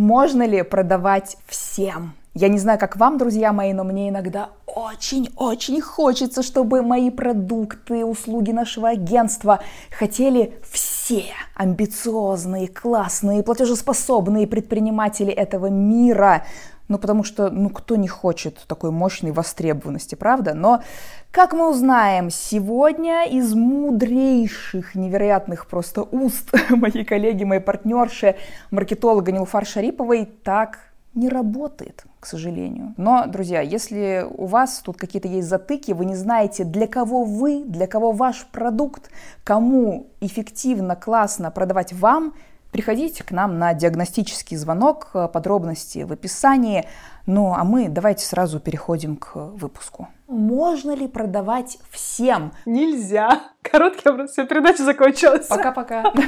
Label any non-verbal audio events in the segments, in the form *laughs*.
Можно ли продавать всем? Я не знаю, как вам, друзья мои, но мне иногда очень-очень хочется, чтобы мои продукты, услуги нашего агентства хотели все амбициозные, классные, платежеспособные предприниматели этого мира. Ну, потому что, ну, кто не хочет такой мощной востребованности, правда? Но, как мы узнаем сегодня из мудрейших, невероятных просто уст *laughs* моей коллеги, моей партнерши, маркетолога Нилфар Шариповой, так не работает, к сожалению. Но, друзья, если у вас тут какие-то есть затыки, вы не знаете, для кого вы, для кого ваш продукт, кому эффективно, классно продавать вам, приходите к нам на диагностический звонок, подробности в описании. Ну, а мы давайте сразу переходим к выпуску. Можно ли продавать всем? Нельзя. *laughs* Короткий вопрос, все, передача закончилась. Пока-пока. *laughs*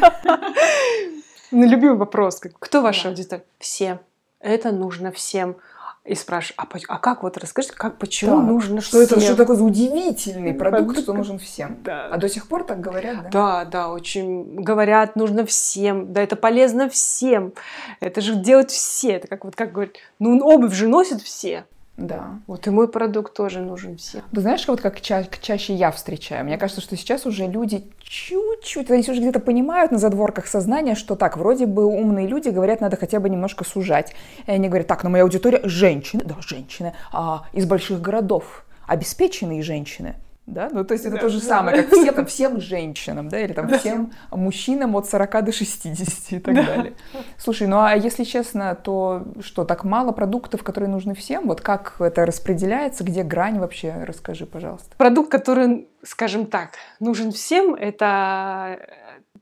Ну, любимый вопрос. Кто ваша аудитория? Все это нужно всем. И спрашиваю, а, а как вот расскажите, как почему да, нужно что всем? это что такое за удивительный продукт, что нужен всем? Да. А до сих пор так говорят, да? Да, да, очень говорят, нужно всем, да, это полезно всем, это же делать все, это как вот как говорят, ну обувь же носят все, да. Вот и мой продукт тоже нужен всем. Ты знаешь, вот как ча- чаще я встречаю. Мне кажется, что сейчас уже люди чуть-чуть, они уже где-то понимают на задворках сознания, что так, вроде бы умные люди говорят, надо хотя бы немножко сужать. И они говорят, так, но моя аудитория женщины, да, женщины, а, из больших городов, обеспеченные женщины да, ну то есть это да, то же самое, как все, там, всем женщинам, да, или там да. всем мужчинам от 40 до 60 и так да. далее. Слушай, ну а если честно, то что, так мало продуктов, которые нужны всем? Вот как это распределяется, где грань вообще? Расскажи, пожалуйста. Продукт, который, скажем так, нужен всем, это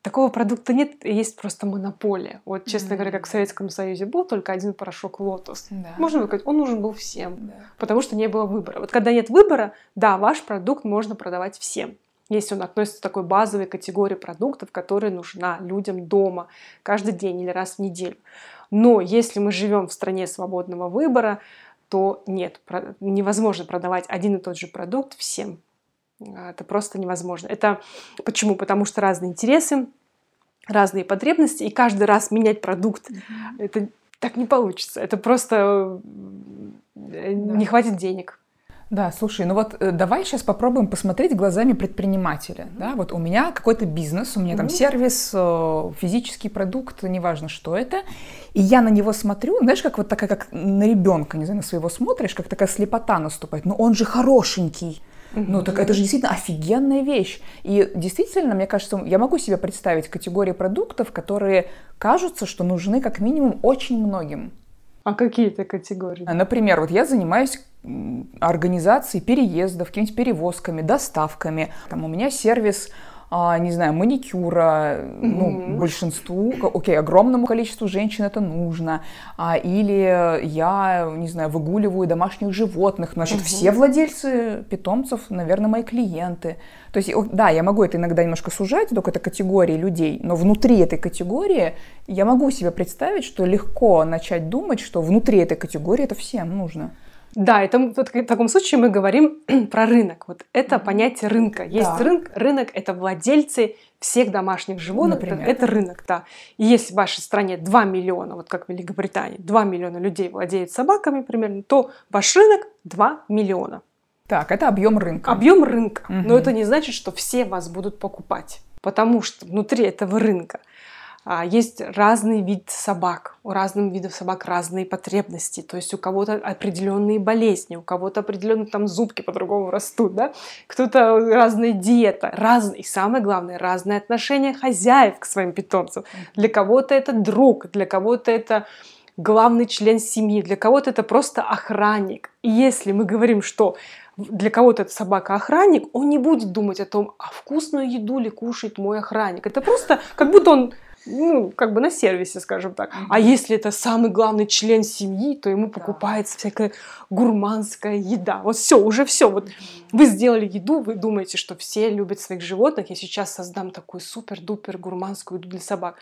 такого продукта нет, есть просто монополия. Вот, честно mm-hmm. говоря, как в Советском Союзе был только один порошок Лотос. Да. Можно сказать, он нужен был всем, да. потому что не было выбора. Вот когда нет выбора, да, ваш продукт можно продавать всем. Если он относится к такой базовой категории продуктов, которая нужна людям дома каждый день или раз в неделю. Но если мы живем в стране свободного выбора, то нет, невозможно продавать один и тот же продукт всем. А, это просто невозможно. Это почему? Потому что разные интересы, разные потребности, и каждый раз менять продукт, mm-hmm. это так не получится. Это просто э, да. не хватит денег. Да, слушай, ну вот э, давай сейчас попробуем посмотреть глазами предпринимателя. Mm-hmm. Да, вот у меня какой-то бизнес, у меня mm-hmm. там сервис, э, физический продукт, неважно, что это, и я на него смотрю, знаешь, как вот такая, как на ребенка, не знаю, на своего смотришь, как такая слепота наступает. Ну он же хорошенький, ну, так это же действительно офигенная вещь. И действительно, мне кажется, я могу себе представить категории продуктов, которые кажутся, что нужны как минимум очень многим. А какие это категории? Например, вот я занимаюсь организацией переездов, какими-нибудь перевозками, доставками. Там у меня сервис а, не знаю, маникюра, mm-hmm. ну, большинству, окей, огромному количеству женщин это нужно, а, или я, не знаю, выгуливаю домашних животных, значит, mm-hmm. все владельцы питомцев, наверное, мои клиенты. То есть, да, я могу это иногда немножко сужать до какой-то категории людей, но внутри этой категории я могу себе представить, что легко начать думать, что внутри этой категории это всем нужно. Да, это в таком случае мы говорим *clears throat* про рынок. Вот это понятие рынка. Есть да. рынок, рынок это владельцы всех домашних животных, Например. это рынок, да. И если в вашей стране 2 миллиона, вот как в Великобритании, 2 миллиона людей владеют собаками примерно, то ваш рынок 2 миллиона. Так, это объем рынка. Объем рынка. Угу. Но это не значит, что все вас будут покупать. Потому что внутри этого рынка есть разный вид собак, у разных видов собак разные потребности, то есть у кого-то определенные болезни, у кого-то определенные там зубки по-другому растут, да, кто-то разная диета, разные, и самое главное, разные отношения хозяев к своим питомцам. Для кого-то это друг, для кого-то это главный член семьи, для кого-то это просто охранник. И если мы говорим, что для кого-то это собака-охранник, он не будет думать о том, а вкусную еду ли кушает мой охранник. Это просто как будто он ну, как бы на сервисе, скажем так. Mm-hmm. А если это самый главный член семьи, то ему покупается всякая гурманская еда. Вот все, уже все. Вот mm-hmm. вы сделали еду, вы думаете, что все любят своих животных. Я сейчас создам такую супер-дупер гурманскую еду для собак.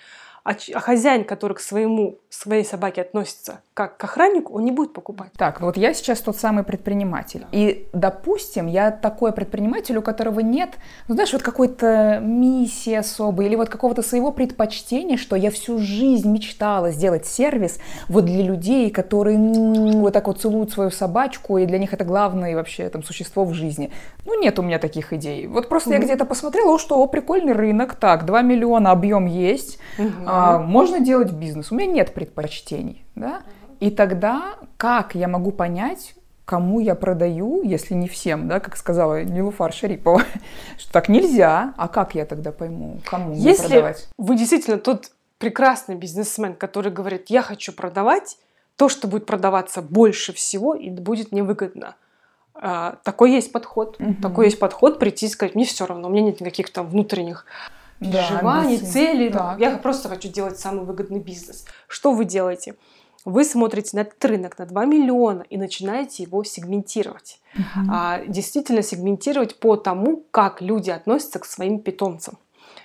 А, а хозяин, который к своему, своей собаке относится как к охраннику, он не будет покупать. Так, ну вот я сейчас тот самый предприниматель. И, допустим, я такой предприниматель, у которого нет, ну, знаешь, вот какой-то миссии особой или вот какого-то своего предпочтения, что я всю жизнь мечтала сделать сервис вот для людей, которые ну, вот так вот целуют свою собачку, и для них это главное вообще там существо в жизни. Ну, нет у меня таких идей. Вот просто mm-hmm. я где-то посмотрела, о, что, о, прикольный рынок, так, 2 миллиона объем есть, mm-hmm а, можно делать бизнес, у меня нет предпочтений, да? И тогда как я могу понять, кому я продаю, если не всем, да, как сказала Нилуфар Шарипова, *laughs* что так нельзя, а как я тогда пойму, кому если продавать? Если вы действительно тот прекрасный бизнесмен, который говорит, я хочу продавать то, что будет продаваться больше всего и будет невыгодно. А, такой есть подход. Угу. Такой есть подход прийти и сказать, мне все равно, у меня нет никаких там внутренних переживаний, да, цели. Так. Я просто хочу делать самый выгодный бизнес. Что вы делаете? Вы смотрите на этот рынок на 2 миллиона и начинаете его сегментировать. Uh-huh. А, действительно сегментировать по тому, как люди относятся к своим питомцам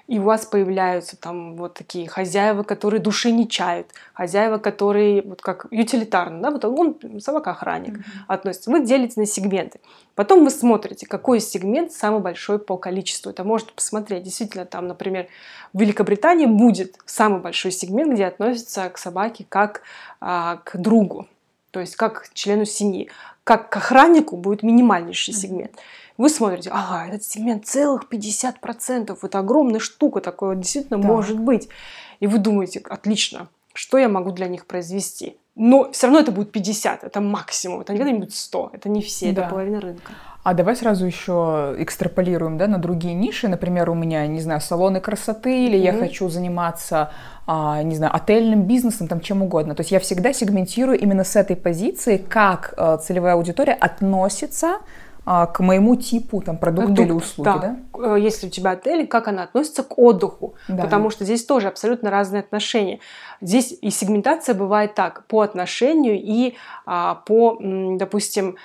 и у вас появляются там вот такие хозяева, которые души не чают, хозяева, которые вот как ютилитарно, да, вот он собака-охранник mm-hmm. относится. Вы делите на сегменты. Потом вы смотрите, какой сегмент самый большой по количеству. Это можете посмотреть. Действительно, там, например, в Великобритании будет самый большой сегмент, где относятся к собаке как а, к другу, то есть как к члену семьи. Как к охраннику будет минимальнейший mm-hmm. сегмент. Вы смотрите, ага, этот сегмент целых 50%, это огромная штука, такое действительно да. может быть. И вы думаете, отлично, что я могу для них произвести? Но все равно это будет 50, это максимум, это никогда не будет 100, это не все, да. это половина рынка. А давай сразу еще экстраполируем да, на другие ниши. Например, у меня, не знаю, салоны красоты, или mm-hmm. я хочу заниматься, а, не знаю, отельным бизнесом, там чем угодно. То есть я всегда сегментирую именно с этой позиции, как а, целевая аудитория относится к моему типу там, продукта Продукт, или услуги. Да. да? Э, если у тебя отель, как она относится к отдыху. Да. Потому что здесь тоже абсолютно разные отношения. Здесь и сегментация бывает так, по отношению и а, по, допустим,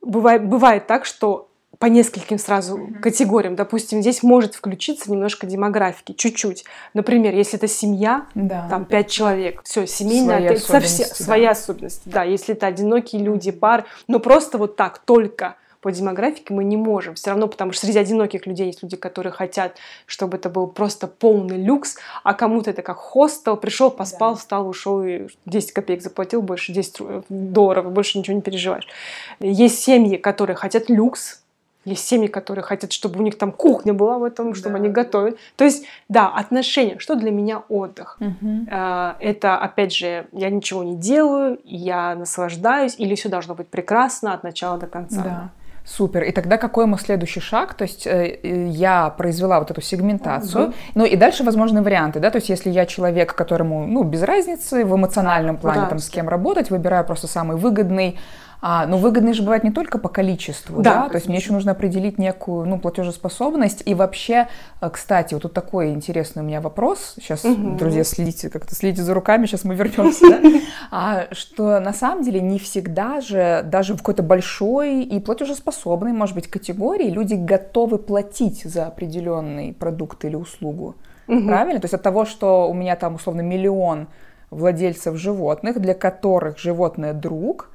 бывает, бывает так, что по нескольким сразу mm-hmm. категориям. Допустим, здесь может включиться немножко демографики, чуть-чуть. Например, если это семья, да. там пять человек, все, семейная, свои это, совсем, да. свои особенности. Да, если это одинокие люди, пар, но просто вот так только по демографике мы не можем. Все равно, потому что среди одиноких людей есть люди, которые хотят, чтобы это был просто полный люкс, а кому-то это как хостел, пришел, поспал, да. встал, ушел и 10 копеек заплатил, больше 10 долларов, больше ничего не переживаешь. Есть семьи, которые хотят люкс, есть семьи, которые хотят, чтобы у них там кухня была в этом, чтобы да. они готовят. То есть, да, отношения. Что для меня отдых? Угу. Это, опять же, я ничего не делаю, я наслаждаюсь, или все должно быть прекрасно от начала до конца. Да. Супер. И тогда какой мой следующий шаг? То есть э, э, я произвела вот эту сегментацию, угу. ну и дальше возможны варианты, да, то есть если я человек, которому, ну, без разницы в эмоциональном плане, да, там, с кем работать, выбираю просто самый выгодный, а, но выгодные же бывают не только по количеству, да, да? то есть мне еще нужно определить некую ну, платежеспособность. И вообще, э, кстати, вот тут такой интересный у меня вопрос. Сейчас, угу. друзья, следите, как-то следите за руками, сейчас мы вернемся. Да? *laughs* А, что на самом деле не всегда же, даже в какой-то большой и платежеспособной, может быть, категории люди готовы платить за определенный продукт или услугу. Угу. Правильно? То есть от того, что у меня там условно миллион владельцев животных, для которых животное друг,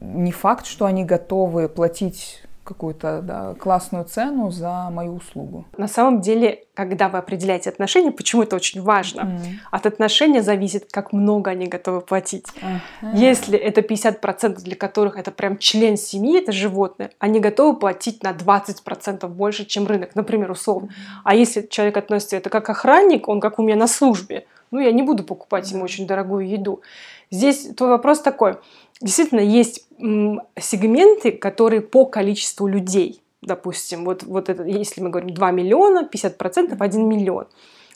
не факт, что они готовы платить какую-то да, классную цену за мою услугу. На самом деле, когда вы определяете отношения, почему это очень важно, mm. от отношения зависит, как много они готовы платить. Uh-huh. Если это 50%, для которых это прям член семьи, это животное, они готовы платить на 20% больше, чем рынок, например, условно. А если человек относится это как охранник, он как у меня на службе, ну я не буду покупать ему очень дорогую еду. Здесь твой вопрос такой – действительно есть сегменты, которые по количеству людей, допустим, вот, вот это, если мы говорим 2 миллиона, 50% 1 миллион.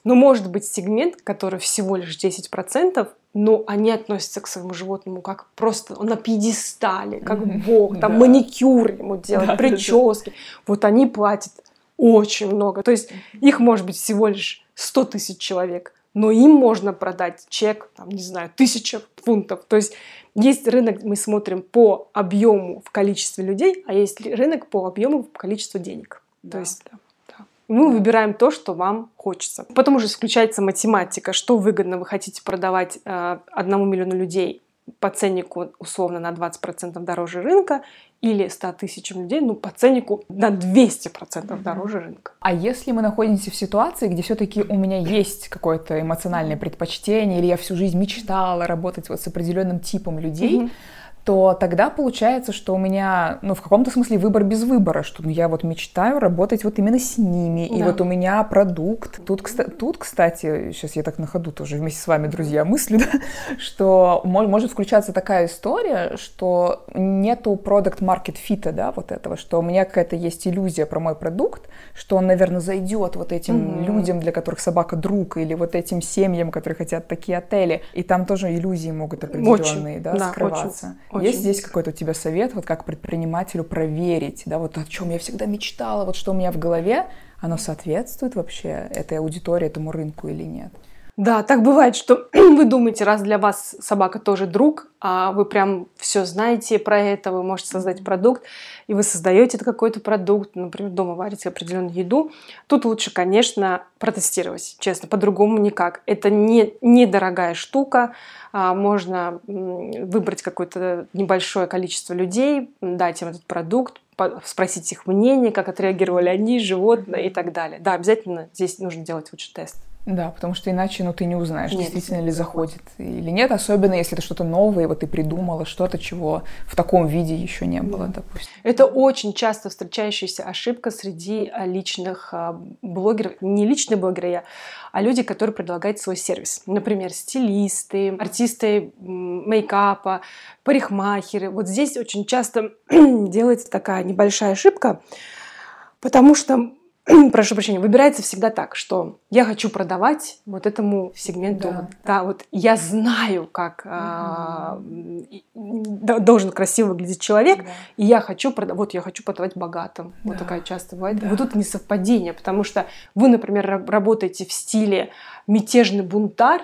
Но может быть сегмент, который всего лишь 10%, но они относятся к своему животному как просто на пьедестале, как бог, там да. маникюр ему делать, да, прически. Да, да. Вот они платят очень много. То есть их может быть всего лишь 100 тысяч человек, но им можно продать чек, там, не знаю, тысяча фунтов. То есть есть рынок, мы смотрим по объему в количестве людей, а есть рынок по объему в количеству денег. Да. То есть, да, да. Мы выбираем то, что вам хочется. Потом уже включается математика, что выгодно вы хотите продавать э, одному миллиону людей по ценнику условно на 20% дороже рынка или 100 тысячам людей, ну, по ценнику на 200% mm-hmm. дороже рынка. А если мы находимся в ситуации, где все-таки у меня есть какое-то эмоциональное предпочтение, или я всю жизнь мечтала работать вот с определенным типом людей, mm-hmm то тогда получается, что у меня, ну, в каком-то смысле выбор без выбора, что ну, я вот мечтаю работать вот именно с ними, да. и вот у меня продукт. Тут, кстати, тут, кстати, сейчас я так на ходу тоже вместе с вами, друзья, *laughs* мыслю, да, что может включаться такая история, что нету продукт маркет фита, да, вот этого, что у меня какая-то есть иллюзия про мой продукт, что он, наверное, зайдет вот этим mm-hmm. людям, для которых собака друг, или вот этим семьям, которые хотят такие отели, и там тоже иллюзии могут определенные, очень, да, да, скрываться. Очень. Очень Есть здесь какой-то у тебя совет, вот как предпринимателю проверить, да, вот о чем я всегда мечтала, вот что у меня в голове, оно соответствует вообще этой аудитории, этому рынку или нет? Да, так бывает, что *clears throat* вы думаете, раз для вас собака тоже друг, а вы прям все знаете про это, вы можете создать продукт, и вы создаете какой-то продукт, например, дома варите определенную еду. Тут лучше, конечно, протестировать, честно, по-другому никак. Это не недорогая штука, а, можно выбрать какое-то небольшое количество людей, дать им этот продукт, спросить их мнение, как отреагировали они, животные и так далее. Да, обязательно здесь нужно делать лучше тест. Да, потому что иначе ну, ты не узнаешь, нет, действительно ли заходит или нет, особенно если это что-то новое, вот ты придумала что-то, чего в таком виде еще не было, допустим. Это очень часто встречающаяся ошибка среди а, личных а, блогеров, не личные блогеры, я, а люди, которые предлагают свой сервис. Например, стилисты, артисты мейкапа, парикмахеры. Вот здесь очень часто *clears throat* делается такая небольшая ошибка, потому что *clears throat* прошу прощения, выбирается всегда так, что я хочу продавать вот этому сегменту. Да, да вот я знаю, как а, должен красиво выглядеть человек, да. и я хочу продавать, вот я хочу продавать богатым. Да. Вот такая часто бывает. Да. Вот тут несовпадение, потому что вы, например, работаете в стиле мятежный бунтарь,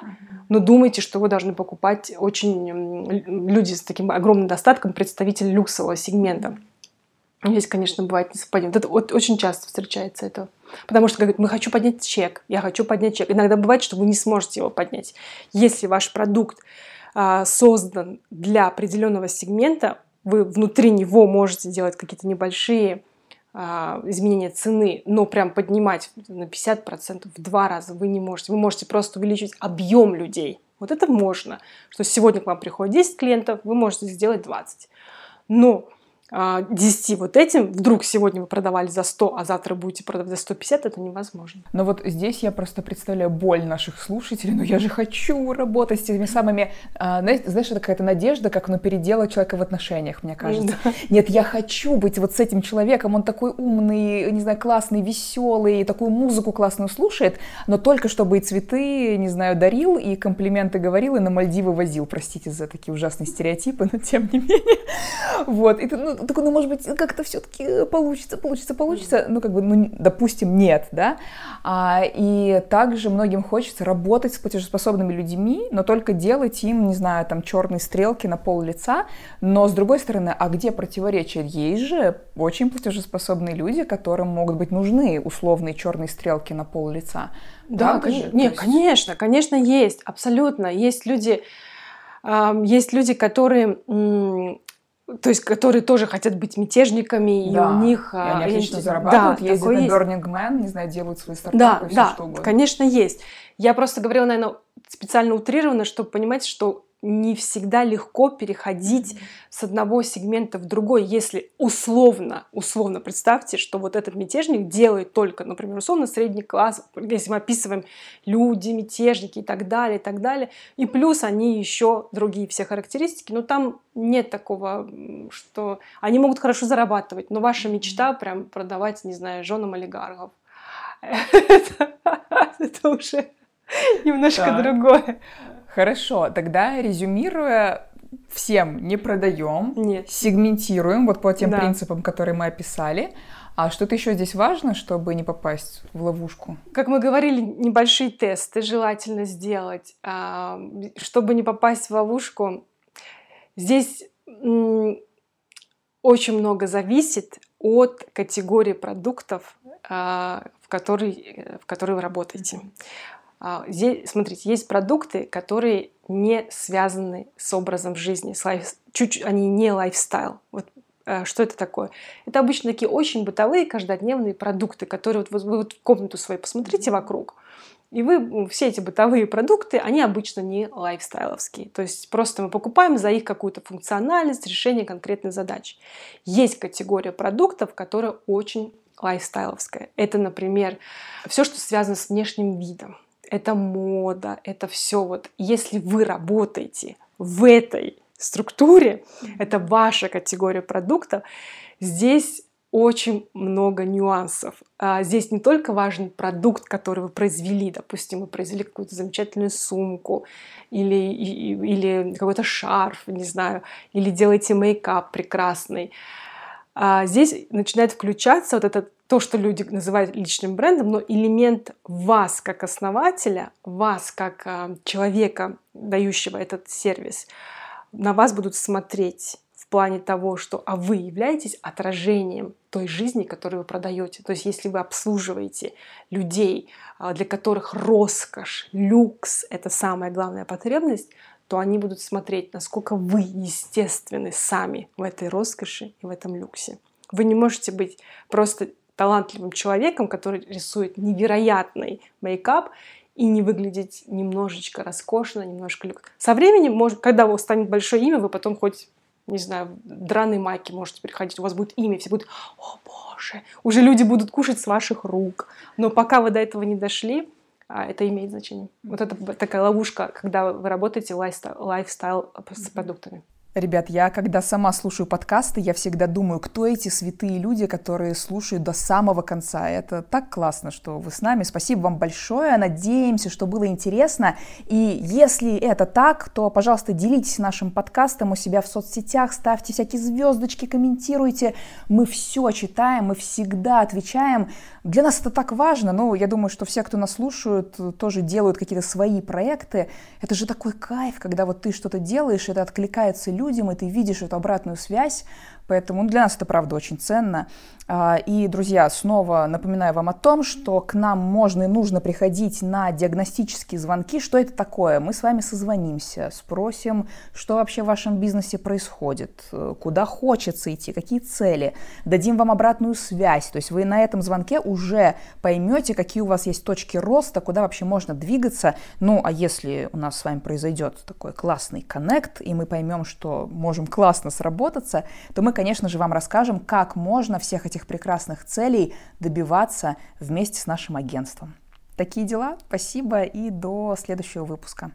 но думаете, что вы должны покупать очень люди с таким огромным достатком, представитель люксового сегмента. Mm-hmm. Здесь, конечно, бывает несовпадение. Это вот очень часто встречается это. Потому что говорят, мы хочу поднять чек, я хочу поднять чек. Иногда бывает, что вы не сможете его поднять. Если ваш продукт а, создан для определенного сегмента, вы внутри него можете делать какие-то небольшие а, изменения цены, но прям поднимать на 50%, в два раза вы не можете. Вы можете просто увеличить объем людей. Вот это можно. Что сегодня к вам приходит 10 клиентов, вы можете сделать 20. Но 10 а, вот этим, вдруг сегодня вы продавали за 100, а завтра будете продавать за 150, это невозможно. Но вот здесь я просто представляю боль наших слушателей, но я же хочу работать с теми самыми, а, знаешь, это какая-то надежда, как ну, переделать человека в отношениях, мне кажется. Да. Нет, я хочу быть вот с этим человеком, он такой умный, не знаю, классный, веселый, такую музыку классную слушает, но только чтобы и цветы, не знаю, дарил, и комплименты говорил, и на Мальдивы возил, простите за такие ужасные стереотипы, но тем не менее. *laughs* Вот, и ну, такой, ну, может быть, как-то все-таки получится, получится, получится. Ну, как бы, ну, допустим, нет, да. А, и также многим хочется работать с платежеспособными людьми, но только делать им, не знаю, там, черные стрелки на пол лица. Но, с другой стороны, а где противоречие? Есть же очень платежеспособные люди, которым могут быть нужны условные черные стрелки на пол лица. Да, кон... же, нет, есть... конечно, конечно, есть, абсолютно. Есть люди, есть люди, которые то есть которые тоже хотят быть мятежниками, да. и у них... И они а, отлично я... зарабатывают, да, ездят на есть. Burning Man, не знаю, делают свои стартапы, да, все да, что угодно. конечно, есть. Я просто говорила, наверное, специально утрированно, чтобы понимать, что не всегда легко переходить mm-hmm. с одного сегмента в другой, если условно, условно представьте, что вот этот мятежник делает только, например, условно средний класс, если мы описываем люди, мятежники и так далее, и так далее, и плюс они еще другие все характеристики, но там нет такого, что они могут хорошо зарабатывать, но ваша мечта прям продавать, не знаю, женам олигархов. *laughs* Это уже немножко другое. Хорошо, тогда резюмируя, всем не продаем, Нет. сегментируем вот по тем да. принципам, которые мы описали. А что-то еще здесь важно, чтобы не попасть в ловушку? Как мы говорили, небольшие тесты желательно сделать, а, чтобы не попасть в ловушку. Здесь очень много зависит от категории продуктов а, в которой, в которой вы работаете. А, здесь, смотрите, есть продукты, которые не связаны с образом жизни, с лайф, чуть, они не лайфстайл. Вот а, что это такое? Это обычно такие очень бытовые, каждодневные продукты, которые вот вы вот в комнату свою посмотрите вокруг, и вы, все эти бытовые продукты, они обычно не лайфстайловские. То есть просто мы покупаем за их какую-то функциональность, решение конкретной задачи. Есть категория продуктов, которая очень лайфстайловская. Это, например, все, что связано с внешним видом это мода, это все вот. Если вы работаете в этой структуре, это ваша категория продуктов, здесь очень много нюансов. А здесь не только важен продукт, который вы произвели, допустим, вы произвели какую-то замечательную сумку или, или какой-то шарф, не знаю, или делаете мейкап прекрасный. А здесь начинает включаться вот этот то, что люди называют личным брендом, но элемент вас как основателя, вас как э, человека, дающего этот сервис, на вас будут смотреть в плане того, что а вы являетесь отражением той жизни, которую вы продаете. То есть если вы обслуживаете людей, для которых роскошь, люкс — это самая главная потребность, то они будут смотреть, насколько вы естественны сами в этой роскоши и в этом люксе. Вы не можете быть просто талантливым человеком, который рисует невероятный мейкап и не выглядеть немножечко роскошно, немножко люкс. Со временем, может, когда у вас станет большое имя, вы потом хоть, не знаю, драной майки можете переходить, у вас будет имя, все будут, о боже, уже люди будут кушать с ваших рук. Но пока вы до этого не дошли, а, это имеет значение. Вот это такая ловушка, когда вы работаете лайфстайл, лайфстайл с продуктами. Ребят, я когда сама слушаю подкасты, я всегда думаю, кто эти святые люди, которые слушают до самого конца. Это так классно, что вы с нами. Спасибо вам большое. Надеемся, что было интересно. И если это так, то, пожалуйста, делитесь нашим подкастом у себя в соцсетях, ставьте всякие звездочки, комментируйте. Мы все читаем, мы всегда отвечаем. Для нас это так важно. Ну, я думаю, что все, кто нас слушают, тоже делают какие-то свои проекты. Это же такой кайф, когда вот ты что-то делаешь, это откликается людям людям, и ты видишь эту обратную связь, Поэтому для нас это, правда, очень ценно. А, и, друзья, снова напоминаю вам о том, что к нам можно и нужно приходить на диагностические звонки. Что это такое? Мы с вами созвонимся, спросим, что вообще в вашем бизнесе происходит, куда хочется идти, какие цели. Дадим вам обратную связь. То есть вы на этом звонке уже поймете, какие у вас есть точки роста, куда вообще можно двигаться. Ну, а если у нас с вами произойдет такой классный коннект, и мы поймем, что можем классно сработаться, то мы конечно же, вам расскажем, как можно всех этих прекрасных целей добиваться вместе с нашим агентством. Такие дела. Спасибо и до следующего выпуска.